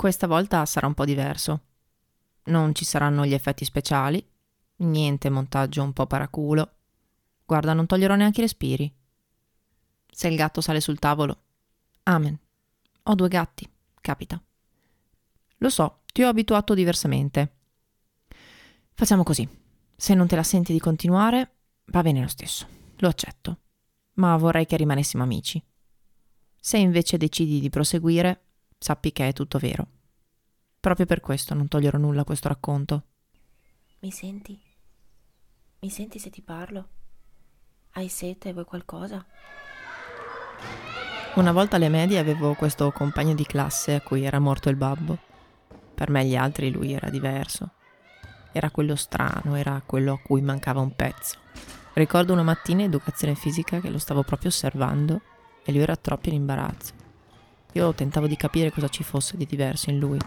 Questa volta sarà un po' diverso. Non ci saranno gli effetti speciali, niente montaggio un po' paraculo. Guarda, non toglierò neanche i respiri. Se il gatto sale sul tavolo, amen. Ho due gatti, capita. Lo so, ti ho abituato diversamente. Facciamo così. Se non te la senti di continuare, va bene lo stesso. Lo accetto. Ma vorrei che rimanessimo amici. Se invece decidi di proseguire, sappi che è tutto vero. Proprio per questo non toglierò nulla a questo racconto. Mi senti? Mi senti se ti parlo? Hai sete? Vuoi qualcosa? Una volta alle medie avevo questo compagno di classe a cui era morto il babbo. Per me gli altri lui era diverso. Era quello strano, era quello a cui mancava un pezzo. Ricordo una mattina in educazione fisica che lo stavo proprio osservando e lui era troppo in imbarazzo. Io tentavo di capire cosa ci fosse di diverso in lui,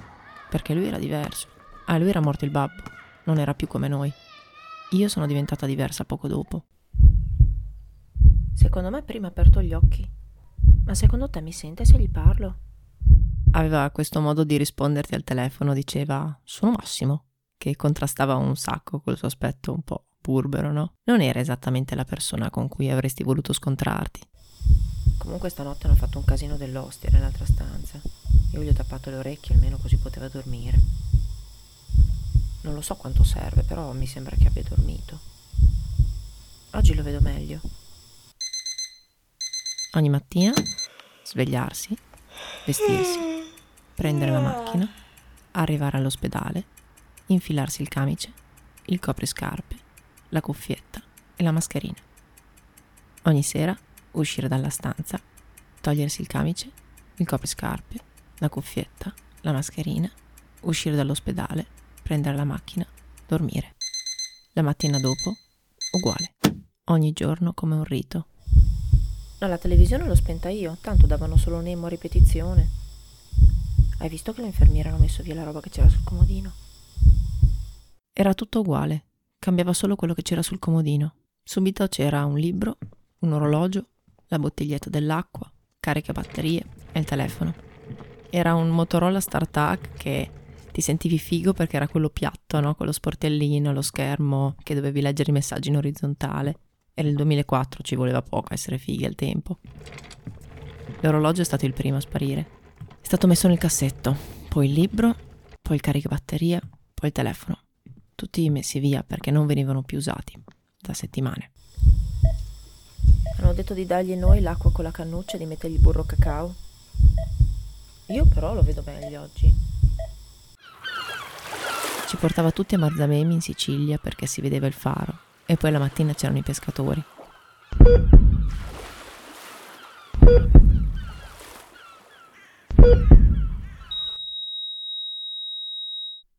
perché lui era diverso. A lui era morto il babbo, non era più come noi. Io sono diventata diversa poco dopo. Secondo me prima ha aperto gli occhi. Ma secondo te mi sente se gli parlo? Aveva questo modo di risponderti al telefono, diceva sono Massimo, che contrastava un sacco col suo aspetto un po' burbero, no? Non era esattamente la persona con cui avresti voluto scontrarti. Comunque stanotte hanno fatto un casino dell'ostia nell'altra stanza. Io gli ho tappato le orecchie almeno così poteva dormire. Non lo so quanto serve, però mi sembra che abbia dormito. Oggi lo vedo meglio. Ogni mattina svegliarsi, vestirsi, prendere la macchina, arrivare all'ospedale, infilarsi il camice, il copriscarpe, la cuffietta e la mascherina. Ogni sera uscire dalla stanza, togliersi il camice, il copriscarpe, la cuffietta, la mascherina, uscire dall'ospedale, prendere la macchina, dormire. La mattina dopo, uguale. Ogni giorno come un rito. No, la televisione l'ho spenta io, tanto davano solo Nemo a ripetizione. Hai visto che le infermiere hanno messo via la roba che c'era sul comodino? Era tutto uguale, cambiava solo quello che c'era sul comodino. Subito c'era un libro, un orologio, la bottiglietta dell'acqua, carica batterie e il telefono. Era un Motorola StarTAC che ti sentivi figo perché era quello piatto, no? Con lo sportellino, lo schermo che dovevi leggere i messaggi in orizzontale. Era il 2004, ci voleva poco a essere fighi al tempo. L'orologio è stato il primo a sparire. È stato messo nel cassetto, poi il libro, poi il caricabatteria, poi il telefono. Tutti messi via perché non venivano più usati da settimane. Hanno detto di dargli noi l'acqua con la cannuccia e di mettergli burro cacao. Io però lo vedo meglio oggi. Ci portava tutti a Marzamemi in Sicilia perché si vedeva il faro e poi la mattina c'erano i pescatori.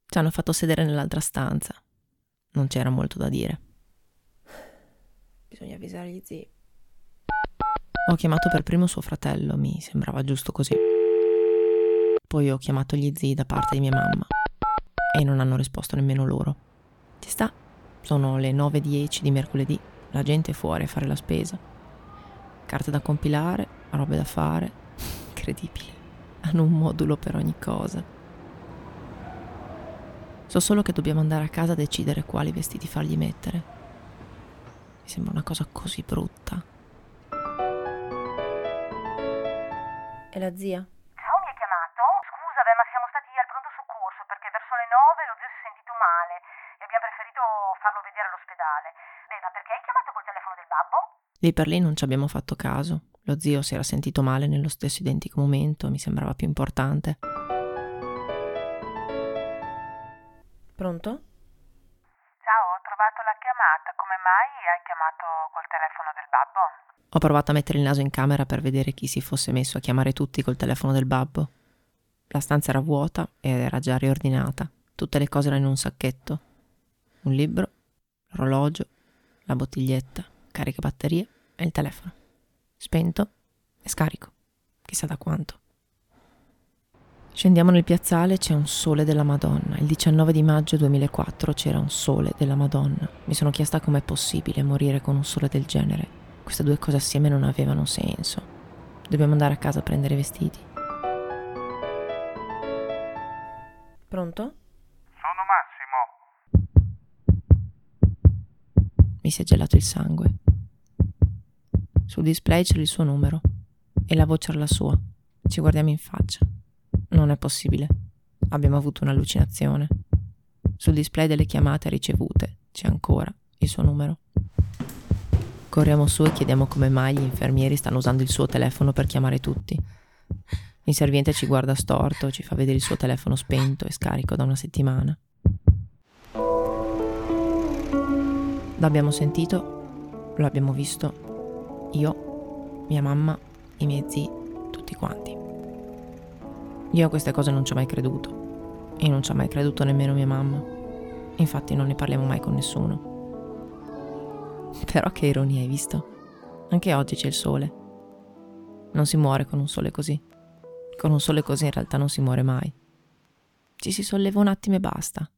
Ci hanno fatto sedere nell'altra stanza. Non c'era molto da dire. Bisogna avvisare gli zii. Ho chiamato per primo suo fratello, mi sembrava giusto così. Poi ho chiamato gli zii da parte di mia mamma e non hanno risposto nemmeno loro. Ci sta, sono le 9.10 di mercoledì, la gente è fuori a fare la spesa. Carte da compilare, robe da fare. Incredibile. Hanno un modulo per ogni cosa. So solo che dobbiamo andare a casa a decidere quali vestiti fargli mettere. Mi sembra una cosa così brutta. E la zia? Ciao, mi hai chiamato? Scusa, beh, ma siamo stati al pronto soccorso perché verso le nove lo zio si è sentito male e abbiamo preferito farlo vedere all'ospedale. Beh, ma perché hai chiamato col telefono del babbo? Lì per lì non ci abbiamo fatto caso. Lo zio si era sentito male nello stesso identico momento, mi sembrava più importante. Pronto? Chiamata. Come mai hai chiamato col telefono del babbo? Ho provato a mettere il naso in camera per vedere chi si fosse messo a chiamare tutti col telefono del babbo. La stanza era vuota ed era già riordinata. Tutte le cose erano in un sacchetto. Un libro, l'orologio, la bottiglietta, carica batterie e il telefono. Spento e scarico. Chissà da quanto. Scendiamo nel piazzale, c'è un sole della Madonna. Il 19 di maggio 2004 c'era un sole della Madonna. Mi sono chiesta com'è possibile morire con un sole del genere. Queste due cose assieme non avevano senso. Dobbiamo andare a casa a prendere i vestiti. Pronto? Sono Massimo. Mi si è gelato il sangue. Sul display c'era il suo numero e la voce era la sua. Ci guardiamo in faccia. Non è possibile. Abbiamo avuto un'allucinazione. Sul display delle chiamate ricevute c'è ancora il suo numero. Corriamo su e chiediamo come mai gli infermieri stanno usando il suo telefono per chiamare tutti. L'inserviente ci guarda storto, ci fa vedere il suo telefono spento e scarico da una settimana. L'abbiamo sentito, lo abbiamo visto, io, mia mamma, i miei zii, tutti quanti. Io a queste cose non ci ho mai creduto e non ci ha mai creduto nemmeno mia mamma. Infatti non ne parliamo mai con nessuno. Però che ironia hai visto? Anche oggi c'è il sole. Non si muore con un sole così. Con un sole così in realtà non si muore mai. Ci si solleva un attimo e basta.